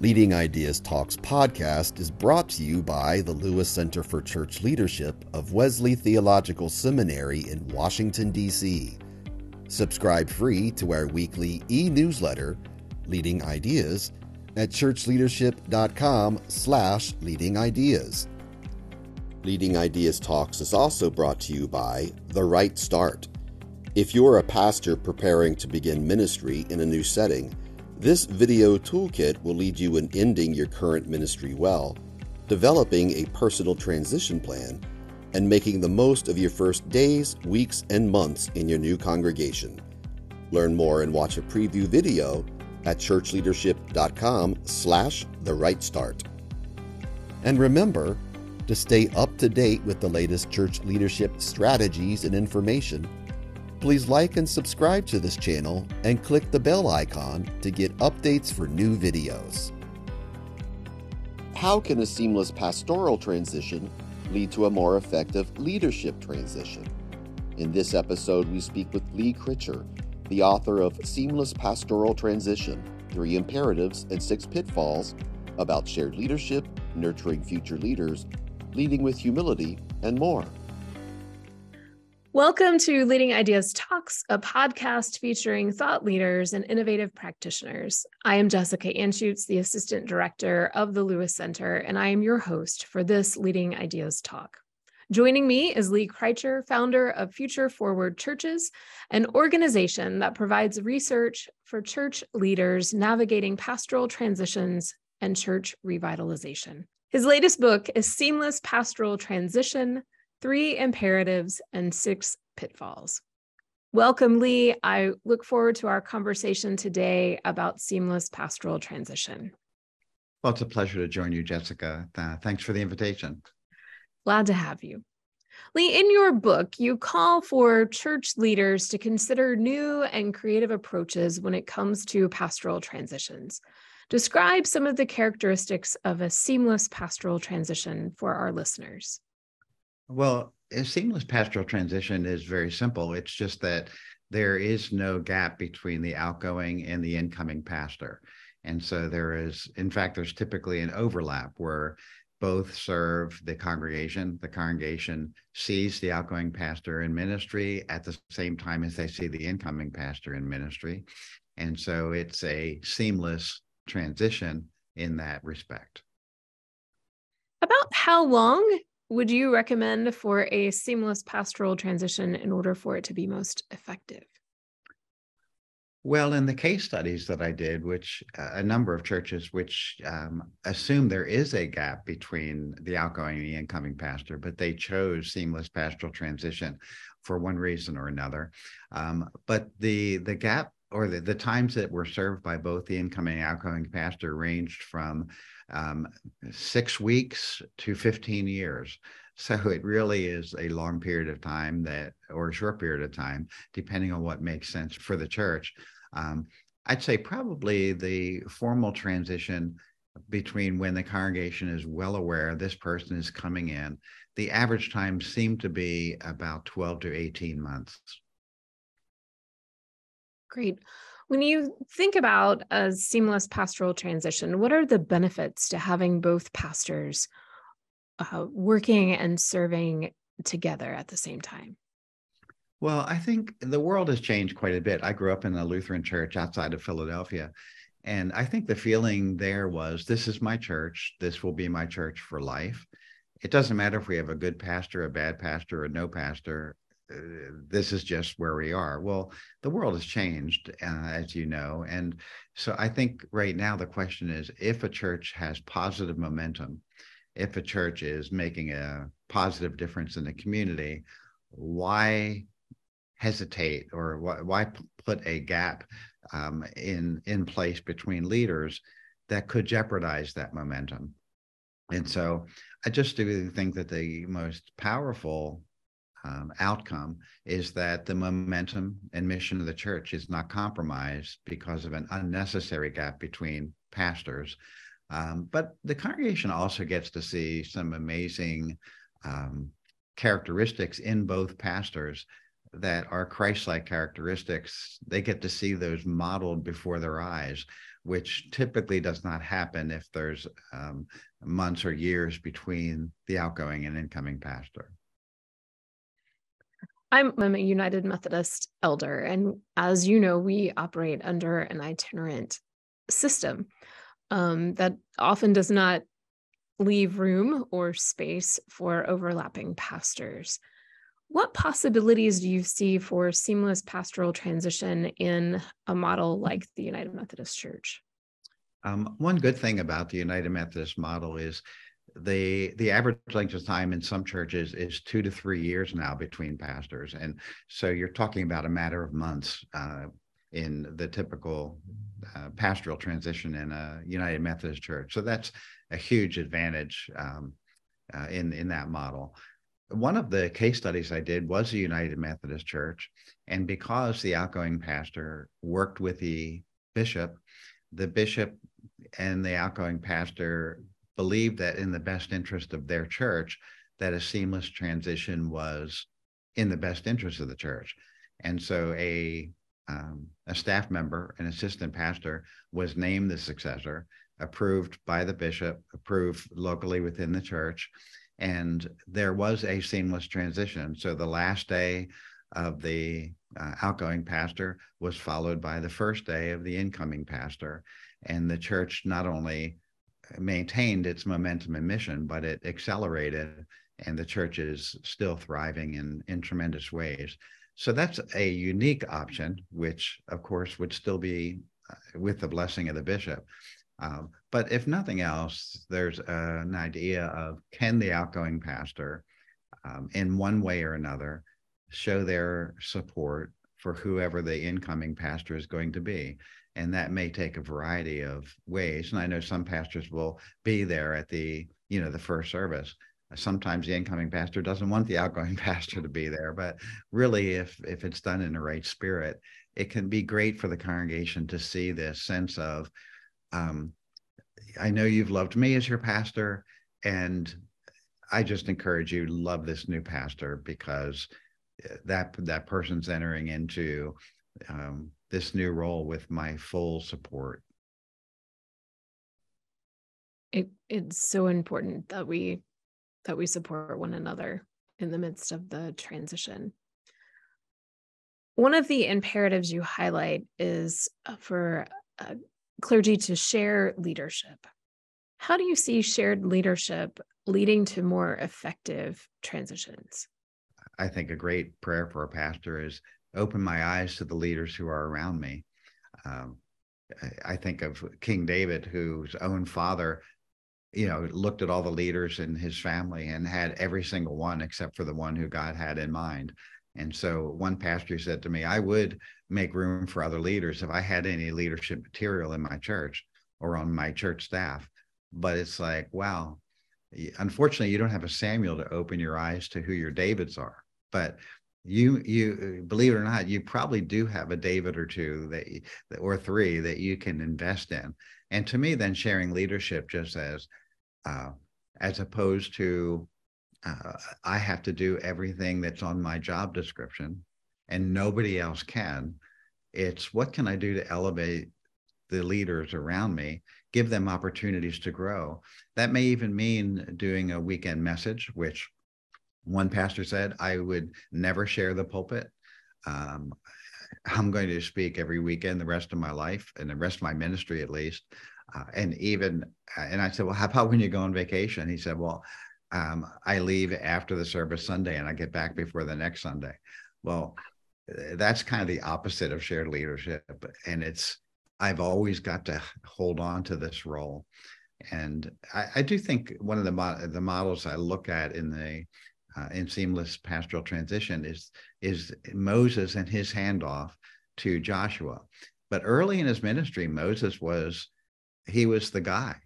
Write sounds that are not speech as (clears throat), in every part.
Leading Ideas Talks podcast is brought to you by the Lewis Center for Church Leadership of Wesley Theological Seminary in Washington, D.C. Subscribe free to our weekly e newsletter, Leading Ideas, at churchleadership.com slash leading ideas. Leading Ideas Talks is also brought to you by The Right Start. If you're a pastor preparing to begin ministry in a new setting, this video toolkit will lead you in ending your current ministry well, developing a personal transition plan, and making the most of your first days, weeks, and months in your new congregation. Learn more and watch a preview video at churchleadership.com slash the right start. And remember, to stay up to date with the latest church leadership strategies and information, please like and subscribe to this channel and click the bell icon to get updates for new videos. How can a seamless pastoral transition lead to a more effective leadership transition? In this episode, we speak with Lee Kricher, the author of Seamless Pastoral Transition Three Imperatives and Six Pitfalls, about shared leadership, nurturing future leaders, leading with humility, and more. Welcome to Leading Ideas Talks, a podcast featuring thought leaders and innovative practitioners. I am Jessica Anschutz, the Assistant Director of the Lewis Center, and I am your host for this Leading Ideas Talk. Joining me is Lee Kricher, founder of Future Forward Churches, an organization that provides research for church leaders navigating pastoral transitions and church revitalization. His latest book is Seamless Pastoral Transition three imperatives and six pitfalls. Welcome, Lee. I look forward to our conversation today about seamless pastoral transition. Well, it's a pleasure to join you, Jessica. Uh, thanks for the invitation. Glad to have you. Lee, in your book, you call for church leaders to consider new and creative approaches when it comes to pastoral transitions. Describe some of the characteristics of a seamless pastoral transition for our listeners. Well, a seamless pastoral transition is very simple. It's just that there is no gap between the outgoing and the incoming pastor. And so there is, in fact, there's typically an overlap where both serve the congregation. The congregation sees the outgoing pastor in ministry at the same time as they see the incoming pastor in ministry. And so it's a seamless transition in that respect. About how long would you recommend for a seamless pastoral transition in order for it to be most effective? Well, in the case studies that I did, which uh, a number of churches which um, assume there is a gap between the outgoing and the incoming pastor, but they chose seamless pastoral transition for one reason or another. Um, but the the gap or the, the times that were served by both the incoming and outgoing pastor ranged from um, six weeks to 15 years. So it really is a long period of time that, or a short period of time, depending on what makes sense for the church. Um, I'd say probably the formal transition between when the congregation is well aware this person is coming in, the average time seemed to be about 12 to 18 months. Great. When you think about a seamless pastoral transition, what are the benefits to having both pastors uh, working and serving together at the same time? Well, I think the world has changed quite a bit. I grew up in a Lutheran church outside of Philadelphia. And I think the feeling there was this is my church. This will be my church for life. It doesn't matter if we have a good pastor, a bad pastor, or no pastor. Uh, this is just where we are. Well, the world has changed, uh, as you know. And so I think right now the question is if a church has positive momentum, if a church is making a positive difference in the community, why hesitate or why, put a gap um, in in place between leaders that could jeopardize that momentum? And so I just do think that the most powerful um, outcome is that the momentum and mission of the church is not compromised because of an unnecessary gap between pastors. Um, but the congregation also gets to see some amazing um, characteristics in both pastors that are Christ-like characteristics, they get to see those modeled before their eyes, which typically does not happen if there's um, months or years between the outgoing and incoming pastor. I'm, I'm, a United Methodist elder, and as you know, we operate under an itinerant system um, that often does not leave room or space for overlapping pastors. What possibilities do you see for seamless pastoral transition in a model like the United Methodist Church? Um, one good thing about the United Methodist model is the the average length of time in some churches is two to three years now between pastors, and so you're talking about a matter of months uh, in the typical uh, pastoral transition in a United Methodist church. So that's a huge advantage um, uh, in in that model one of the case studies I did was a United Methodist Church. And because the outgoing pastor worked with the bishop, the bishop and the outgoing pastor believed that in the best interest of their church, that a seamless transition was in the best interest of the church. And so a um, a staff member, an assistant pastor, was named the successor, approved by the bishop, approved locally within the church and there was a seamless transition. So the last day of the uh, outgoing pastor was followed by the first day of the incoming pastor, and the church not only maintained its momentum and mission, but it accelerated, and the church is still thriving in in tremendous ways. So that's a unique option, which of course would still be uh, with the blessing of the bishop. Um, but if nothing else, there's uh, an idea of can the outgoing pastor, um, in one way or another, show their support for whoever the incoming pastor is going to be. And that may take a variety of ways. And I know some pastors will be there at the, you know, the first service. Sometimes the incoming pastor doesn't want the outgoing (laughs) pastor to be there, but really, if if it's done in the right spirit, it can be great for the congregation to see this sense of um, I know you've loved me as your pastor, and I just encourage you love this new pastor because uh, that that person's entering into um, this new role with my full support. It it's so important that we that we support one another in the midst of the transition. One of the imperatives you highlight is uh, for uh, clergy to share leadership. How do you see shared leadership leading to more effective transitions? I think a great prayer for a pastor is open my eyes to the leaders who are around me. Um, I think of King David, whose own father, you know, looked at all the leaders in his family and had every single one except for the one who God had in mind. And so one pastor said to me, I would make room for other leaders if I had any leadership material in my church or on my church staff. But it's like, wow, unfortunately, you don't have a Samuel to open your eyes to who your Davids are. But you you believe it or not you probably do have a david or two that or three that you can invest in and to me then sharing leadership just as uh, as opposed to uh, I have to do everything that's on my job description and nobody else can. It's what can I do to elevate the leaders around me, give them opportunities to grow. That may even mean doing a weekend message, which one pastor said, I would never share the pulpit. Um, I'm going to speak every weekend the rest of my life and the rest of my ministry at least. Uh, and even, and I said, well, how about when you go on vacation? He said, well, um, I leave after the service Sunday and I get back before the next Sunday. Well, eh, that's kind of the opposite of shared leadership. And it's, I've always got to hold on to this role. And I, I do think one of the, mo- the models I look at in the uh, in seamless pastoral transition is is Moses and his handoff to Joshua. But early in his ministry, Moses was he was the guy,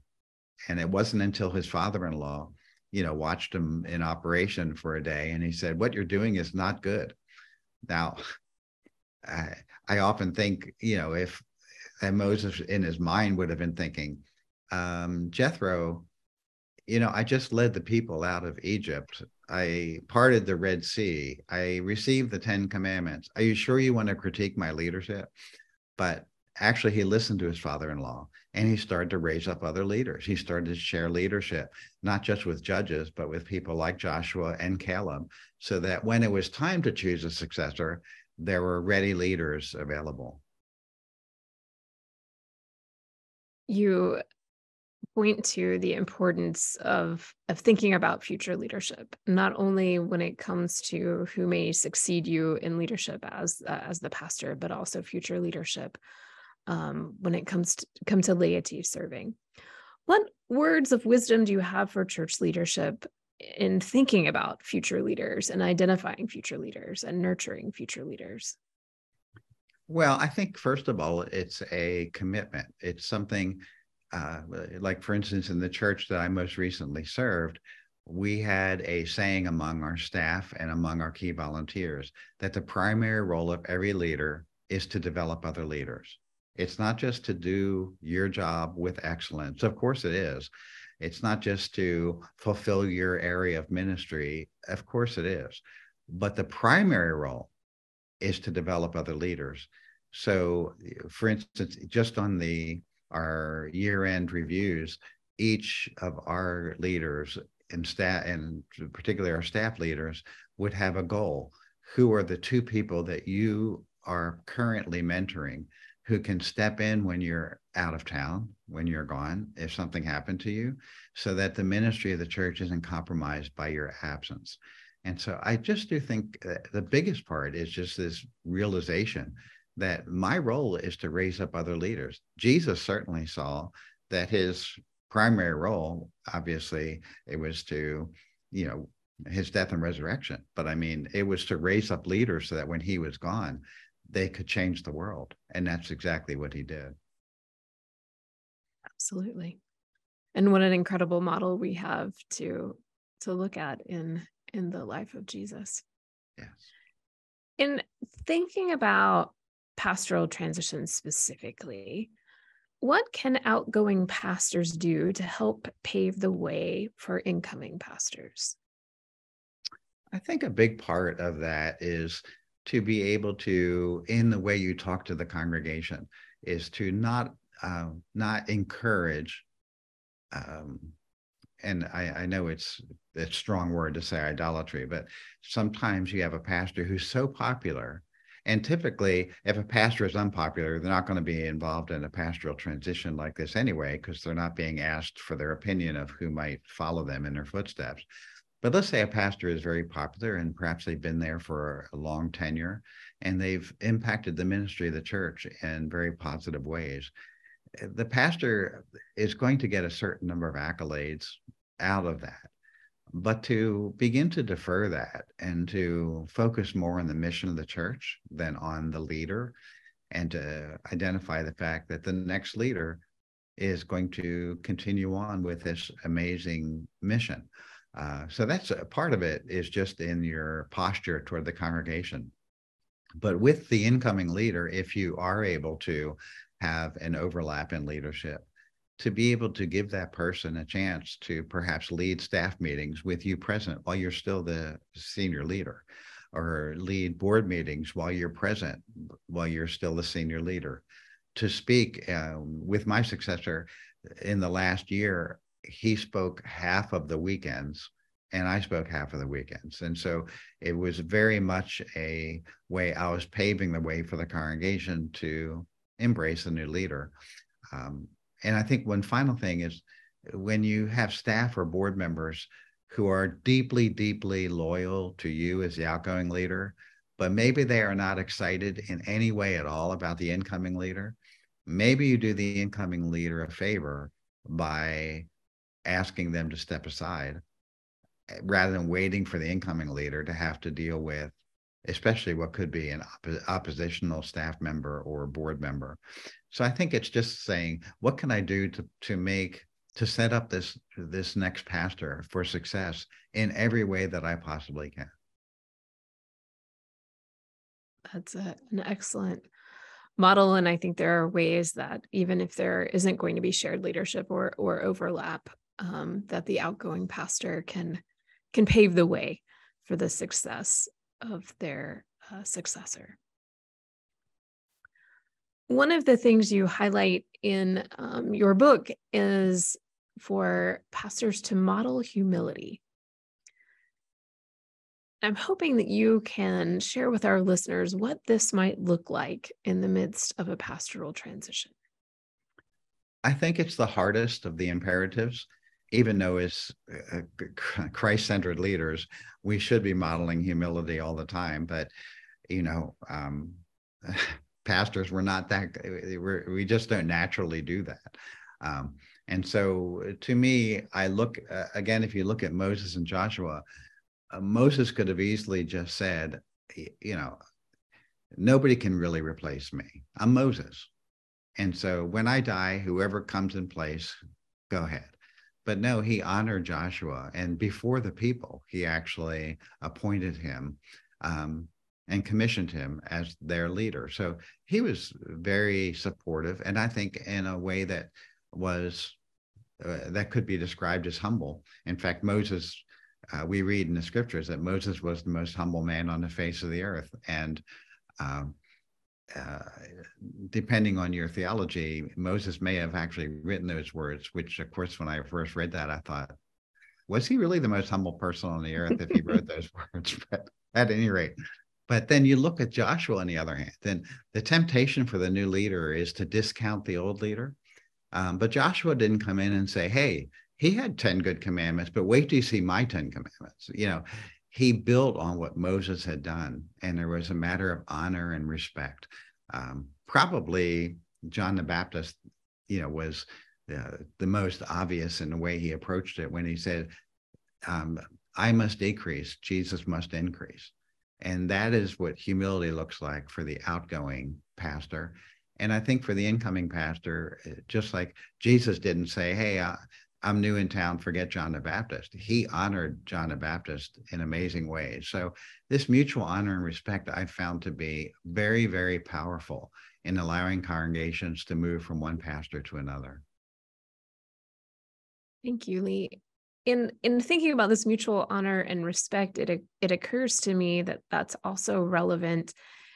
and it wasn't until his father-in-law you know, watched him in operation for a day, and he said, "What you're doing is not good." Now, I, I often think, you know, if and Moses in his mind would have been thinking, um, Jethro, you know, I just led the people out of Egypt. I parted the Red Sea. I received the Ten Commandments. Are you sure you want to critique my leadership? But actually, he listened to his father in law and he started to raise up other leaders. He started to share leadership, not just with judges, but with people like Joshua and Caleb, so that when it was time to choose a successor, there were ready leaders available. You point to the importance of of thinking about future leadership not only when it comes to who may succeed you in leadership as uh, as the pastor but also future leadership um, when it comes to come to laity serving. What words of wisdom do you have for church leadership in thinking about future leaders and identifying future leaders and nurturing future leaders? Well i think first of all it's a commitment. It's something uh, like for instance, in the church that I most recently served, we had a saying among our staff and among our key volunteers that the primary role of every leader is to develop other leaders. It's not just to do your job with excellence. Of course, it is. It's not just to fulfill your area of ministry. Of course, it is. But the primary role is to develop other leaders. So, for instance, just on the our year-end reviews, each of our leaders and staff, and particularly our staff leaders, would have a goal. Who are the two people that you are currently mentoring who can step in when you're out of town, when you're gone, if something happened to you, so that the ministry of the church isn't compromised by your absence. And so I just do think uh, the biggest part is just this realization that my role is to raise up other leaders. Jesus certainly saw that his primary role, obviously, it was to, you know, his death and resurrection. But I mean, it was to raise up leaders so that when he was gone, they could change the world. And that's exactly what he did. Absolutely. And what an incredible model we have to to look at in in the life of Jesus. Yes. In thinking about pastoral transition specifically, what can outgoing pastors do to help pave the way for incoming pastors? I think a big part of that is to be able to, in the way you talk to the congregation, is to not uh, not encourage. Um, and I, I know it's a strong word to say idolatry, but sometimes you have a pastor who's so popular and typically, if a pastor is unpopular, they're not going to be involved in a pastoral transition like this anyway, because they're not being asked for their opinion of who might follow them in their footsteps. But let's say a pastor is very popular and perhaps they've been there for a long tenure and they've impacted the ministry of the church in very positive ways. The pastor is going to get a certain number of accolades out of that but to begin to defer that and to focus more on the mission of the church than on the leader and to identify the fact that the next leader is going to continue on with this amazing mission. Uh, so that's a part of it is just in your posture toward the congregation. But with the incoming leader if you are able to have an overlap in leadership to be able to give that person a chance to perhaps lead staff meetings with you present while you're still the senior leader or lead board meetings while you're present while you're still the senior leader to speak uh, with my successor in the last year he spoke half of the weekends and I spoke half of the weekends. And so it was very much a way I was paving the way for the congregation to embrace a new leader. Um, and I think one final thing is when you have staff or board members who are deeply, deeply loyal to you as the outgoing leader, but maybe they are not excited in any way at all about the incoming leader, maybe you do the incoming leader a favor by asking them to step aside eh, rather than waiting for the incoming leader to have to deal with especially what could be an op- oppositional staff member or board member. So I think it's just saying, what can I do to to make to set up this this next pastor for success in every way that I possibly can. That's a, an excellent model and i think there are ways that even if there isn't going to be shared leadership or or overlap um, that the outgoing pastor can can pave the way for the success of their uh, successor. One of the things you highlight in um, your book is for pastors to model humility. I'm hoping that you can share with our listeners what this might look like in the midst of a pastoral transition. I think it's the hardest of the imperatives, even though as uh, Christ centered leaders, we should be modeling humility all the time. But, you know, um, (laughs) pastors, we're not that, we're, we just don't naturally do that. Um, and so to me, I look, uh, again, if you look at Moses and Joshua, uh, Moses could have easily just said, you know, nobody can really replace me. I'm Moses. And so when I die, whoever comes in place, go ahead. But no, he honored Joshua. And before the people, he actually appointed him um, and commissioned him as their leader. So he was very supportive. And I think in a way that was, uh, that could be described as humble. In fact, Moses uh, we read in the scriptures that Moses was the most humble man on the face of the earth. And um, uh, depending on your theology, Moses may have actually written those words, which, of course, when I first read that, I thought, was he really the most humble person on the earth if he wrote (laughs) those words? But at any rate, but then you look at Joshua on the other hand, then the temptation for the new leader is to discount the old leader. Um, but Joshua didn't come in and say, hey, he had 10 good commandments, but wait till you see my 10 commandments. You know, he built on what Moses had done, and there was a matter of honor and respect. Um, probably John the Baptist, you know, was uh, the most obvious in the way he approached it when he said, um, I must decrease, Jesus must increase. And that is what humility looks like for the outgoing pastor. And I think for the incoming pastor, uh, just like Jesus didn't say, Hey, uh, I'm new in town, forget John the Baptist. He honored John the Baptist in amazing ways. So, this mutual honor and respect I found to be very, very powerful in allowing congregations to move from one pastor to another. Thank you, Lee. In in thinking about this mutual honor and respect, it it occurs to me that that's also relevant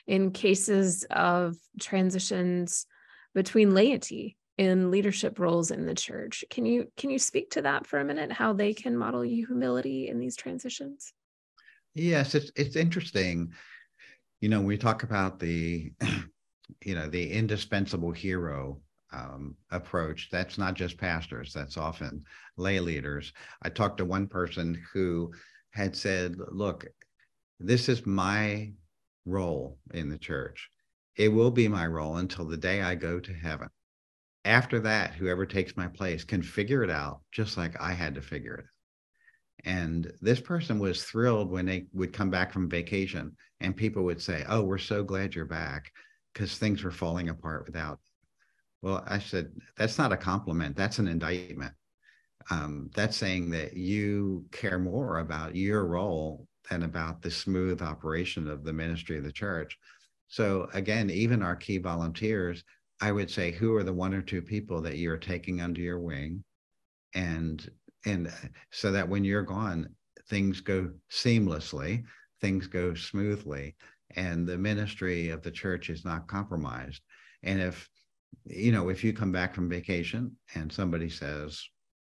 in cases of transitions between laity in leadership roles in the church. Can you can you speak to that for a minute? How they can model humility in these transitions? Yes, it's it's interesting. You know, we talk about the, (clears throat) you know, the indispensable hero um, approach. That's not just pastors. That's often lay leaders. I talked to one person who had said, "Look, this is my role in the church. It will be my role until the day I go to heaven." after that, whoever takes my place can figure it out just like I had to figure it out. And this person was thrilled when they would come back from vacation and people would say, Oh, we're so glad you're back because things were falling apart without. Well, I said, That's not a compliment, that's an indictment. Um, that's saying that you care more about your role than about the smooth operation of the ministry of the church. So, again, even our key volunteers I would say, who are the one or two people that you're taking under your wing, and and so that when you're gone, things go seamlessly, things go smoothly, and the ministry of the church is not compromised. And if you know, if you come back from vacation and somebody says,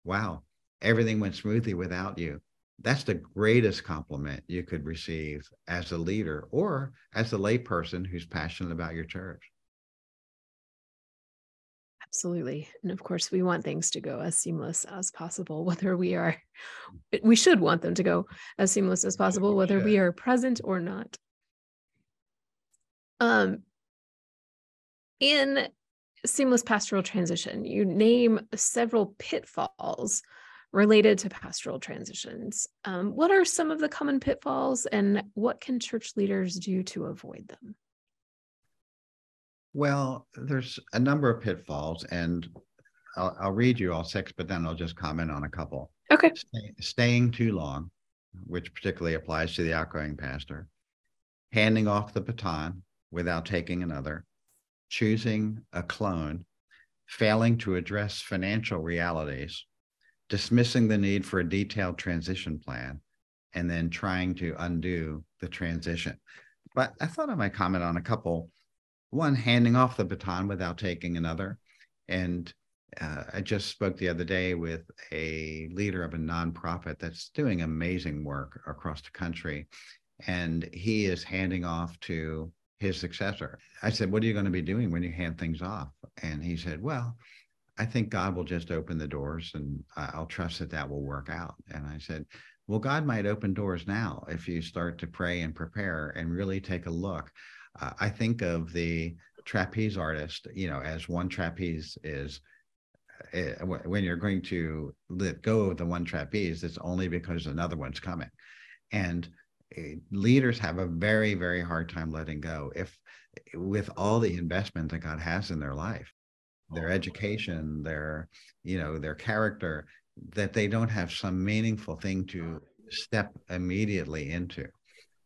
"Wow, everything went smoothly without you," that's the greatest compliment you could receive as a leader or as a layperson who's passionate about your church. Absolutely. And of course, we want things to go as seamless as possible, (laughs) whether we are, we should want them to go as seamless as possible, whether we are present or not. Um, in seamless pastoral transition, you name several pitfalls related to pastoral transitions. Um, what are some of the common pitfalls and what can church leaders do to avoid them? Well, there's a number of pitfalls, and I'll, I'll, read you all six, but then I'll just comment on a couple. Okay. Stay, staying too long, which particularly applies to the outgoing pastor, handing off the baton without taking another, choosing a clone, failing to address financial realities, dismissing the need for a detailed transition plan, and then trying to undo the transition. But I thought I might comment on a couple. One, handing off the baton without taking another. And uh, I just spoke the other day with a leader of a nonprofit that's doing amazing work across the country. And he is handing off to his successor. I said, What are you going to be doing when you hand things off? And he said, Well, I think God will just open the doors and I'll trust that that will work out. And I said, Well, God might open doors now if you start to pray and prepare and really take a look. Uh, I think of the trapeze artist, you know, as one trapeze is Eh, when you're going to let go of the one trapeze, it's only because another one's coming. And Eh, leaders have a very, very hard time letting go. If with all the investment that God has in their life, their oh, education, their, you know, their character, that they don't have some meaningful thing to step immediately into.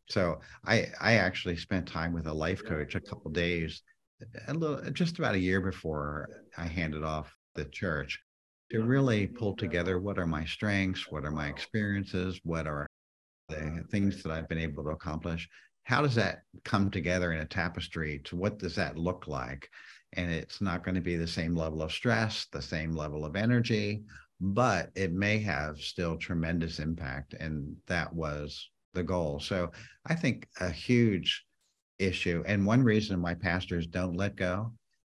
So I I actually spent time with a life coach a couple days, a little just about a year before I handed off the church to really pull together what are my strengths, what are my experiences, what are the things that I've been able to accomplish. How does that come together in a tapestry? To what does that look like? And it's not going to be the same level of stress, the same level of energy, but it may have still tremendous impact. And that was the goal. So I think a huge issue, and one reason why pastors don't let go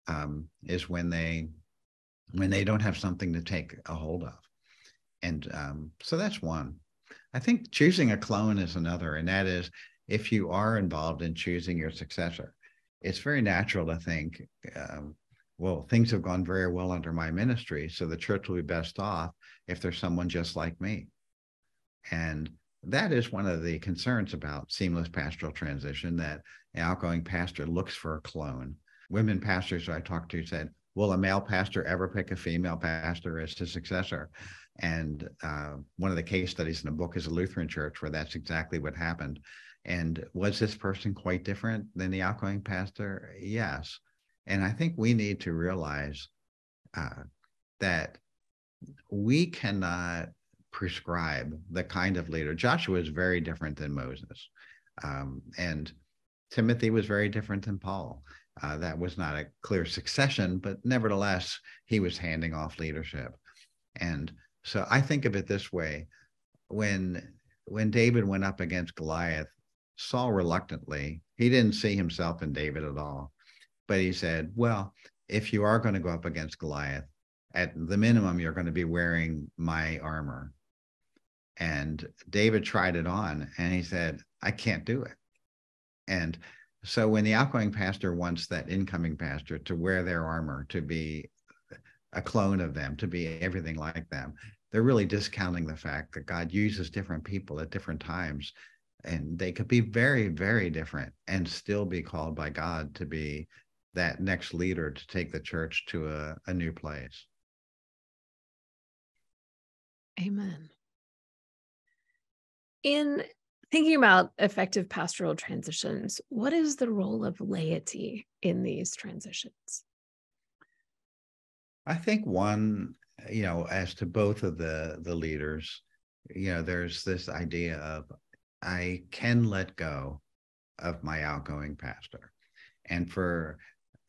um, is when they when they don't have something to take a hold of. And um, so that's one. I think choosing a clone is another, and that is if you are involved in choosing your successor, it's very natural to think, um, well, things have gone very well under my ministry, so the church will be best off if there's someone just like me. And that is one of the concerns about seamless pastoral transition that an outgoing pastor looks for a clone. Women pastors I talked to said, will a male pastor ever pick a female pastor as his successor? And uh, one of the case studies in the book is a Lutheran church where that's exactly what happened. And was this person quite different than the outgoing pastor? Yes. And I think we need to realize uh, that we cannot prescribe the kind of leader. Joshua is very different than Moses. Um, and Timothy was very different than Paul. Uh, that was not a clear succession, but nevertheless, he was handing off leadership. And so I think of it this way when when David went up against Goliath, Saul reluctantly, he didn't see himself in David at all. But he said, Well, if you are going to go up against Goliath, at the minimum, you're going to be wearing my armor. And David tried it on and he said, I can't do it. And so when the outgoing pastor wants that incoming pastor to wear their armor, to be a clone of them, to be everything like them, they're really discounting the fact that God uses different people at different times. And they could be very, very different and still be called by God to be that next leader to take the church to a, a new place. Amen. In thinking about effective pastoral transitions, what is the role of laity in these transitions? I think one, you know, as to both of the the leaders, you know, there's this idea of I can let go of my outgoing pastor. And for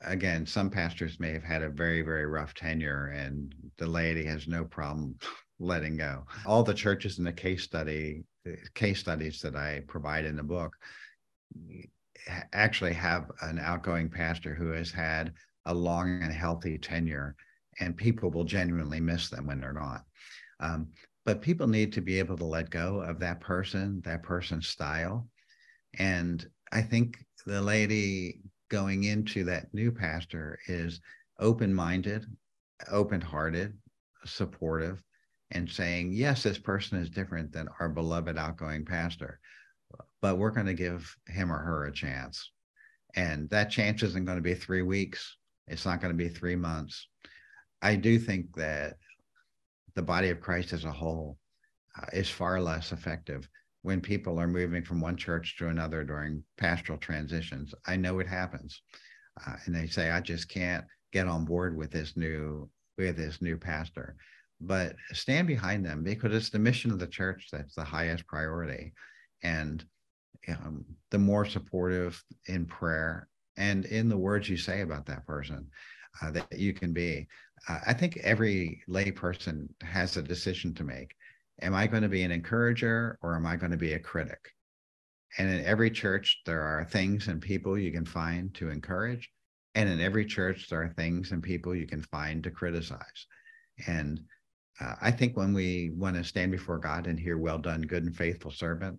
again, some pastors may have had a very, very rough tenure and the laity has no problem letting go. All the churches in the case study case studies that I provide in the book actually have an outgoing pastor who has had a long and healthy tenure, and people will genuinely miss them when they're not. Um, but people need to be able to let go of that person, that person's style. And I think the lady going into that new pastor is open minded, open hearted, supportive, and saying, yes, this person is different than our beloved outgoing pastor, but we're going to give him or her a chance. And that chance isn't going to be three weeks, it's not going to be three months. I do think that the body of Christ as a whole uh, is far less effective when people are moving from one church to another during pastoral transitions. I know it happens. Uh, and they say, I just can't get on board with this new with this new pastor but stand behind them because it's the mission of the church that's the highest priority. And um, the more supportive in prayer and in the words you say about that person uh, that you can be. Uh, I think every lay person has a decision to make. Am I going to be an encourager or am I going to be a critic? And in every church, there are things and people you can find to encourage. And in every church, there are things and people you can find to criticize. And uh, I think when we want to stand before God and hear, well done, good and faithful servant,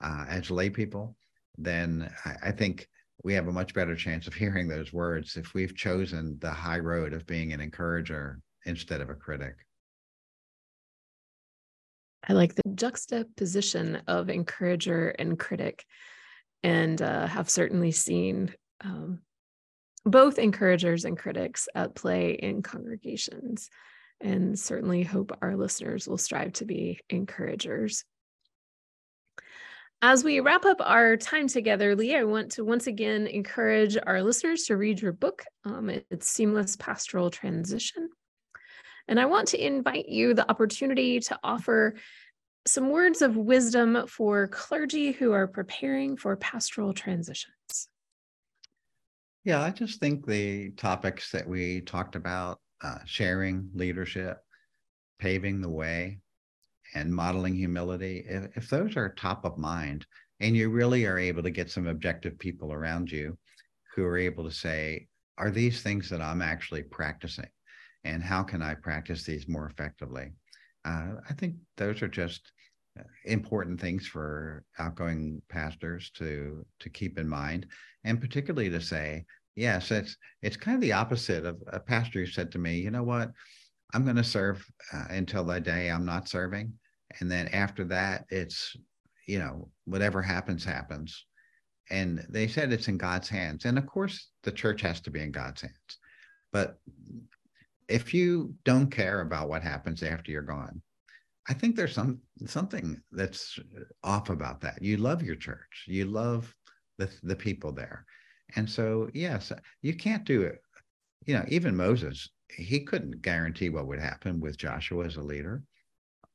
uh, as lay people, then I, I, think we have a much better chance of hearing those words if we've chosen the high road of being an encourager instead of a critic. I like the juxtaposition of encourager and critic, and uh, have certainly seen um, both encouragers and critics at play in congregations, and certainly hope our listeners will strive to be encouragers. As we wrap up our time together, Lee, I want to once again encourage our listeners to read your book. Um, it's Seamless Pastoral Transition and I want to invite you the opportunity to offer some words of wisdom for clergy who are preparing for pastoral transitions. Yeah, I just think the topics that we talked about uh, sharing leadership, paving the way, and modeling humility if, if those are top of mind, and you really are able to get some objective people around you who are able to say, are these things that I'm actually practicing? and how can I practice these more effectively? Uh, I think those are just uh, important things for outgoing pastors to to keep in mind, and particularly to say, yes, it's it's kind of the opposite of a pastor who said to me, you know what, I'm going to serve uh, until the day I'm not serving, and then after that, it's you know whatever happens happens. And they said it's in God's hands, and of course the church has to be in God's hands, but if you don't care about what happens after you're gone, I think there's some something that's off about that. You love your church, you love the the people there, and so yes, you can't do it. You know, even Moses, he couldn't guarantee what would happen with Joshua as a leader,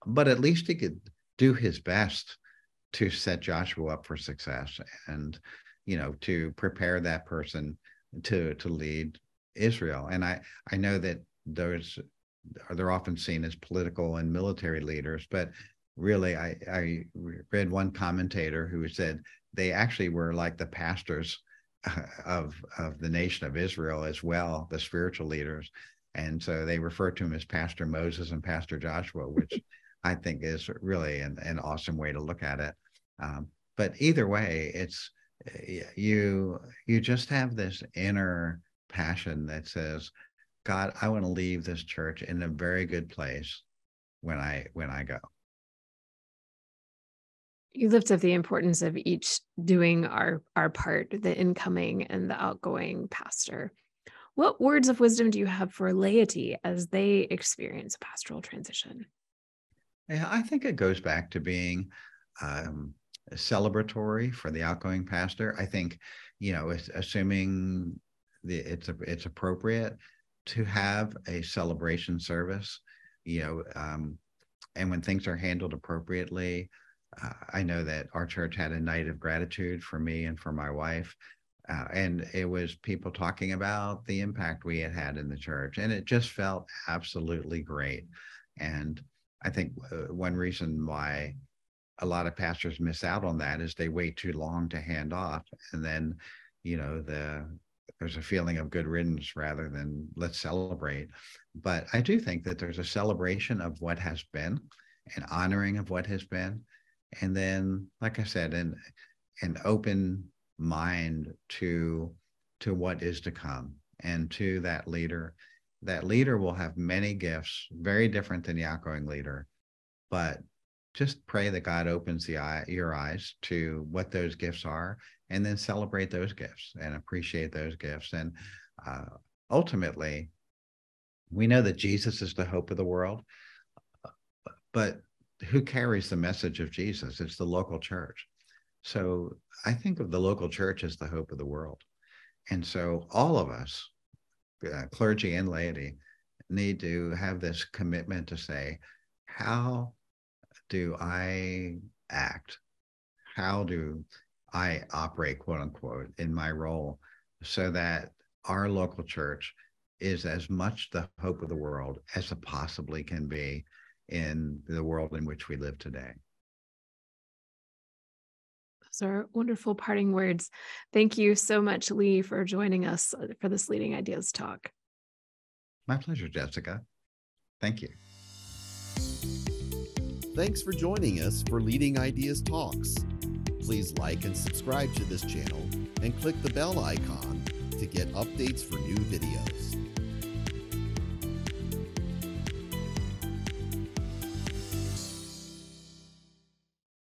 but at least he could do his best to set Joshua up for success and you know to prepare that person to to lead Israel. And I I know that those are they're often seen as political and military leaders, but really, I, I read one commentator who said they actually were like the pastors of of the nation of Israel as well, the spiritual leaders, and so they refer to him as Pastor Moses and Pastor Joshua, which (laughs) I think is really an, an awesome way to look at it. Um, but either way, it's you you just have this inner passion that says God, I want to leave this church in a very good place when I when I go. You lift up the importance of each doing our our part, the incoming and the outgoing pastor. What words of wisdom do you have for laity as they experience a pastoral transition? Yeah, I think it goes back to being um, celebratory for the outgoing pastor. I think, you know, assuming the, it's it's appropriate, to have a celebration service, you know, um, and when things are handled appropriately, uh, I know that our church had a night of gratitude for me and for my wife. Uh, and it was people talking about the impact we had had in the church. And it just felt absolutely great. And I think uh, one reason why a lot of pastors miss out on that is they wait too long to hand off. And then, you know, the there's a feeling of good riddance rather than let's celebrate. But I do think that there's a celebration of what has been, an honoring of what has been, and then, like I said, an an open mind to to what is to come and to that leader. That leader will have many gifts, very different than the outgoing leader, but just pray that God opens the eye, your eyes to what those gifts are, and then celebrate those gifts and appreciate those gifts. And uh, ultimately, we know that Jesus is the hope of the world, but who carries the message of Jesus? It's the local church. So I think of the local church as the hope of the world. And so all of us, uh, clergy and laity, need to have this commitment to say, how do I act? How do I operate, quote unquote, in my role so that our local church is as much the hope of the world as it possibly can be in the world in which we live today. Those are wonderful parting words. Thank you so much, Lee, for joining us uh, for this Leading Ideas talk. My pleasure, Jessica. Thank you. Thanks for joining us for Leading Ideas Talks. Please like and subscribe to this channel and click the bell icon to get updates for new videos.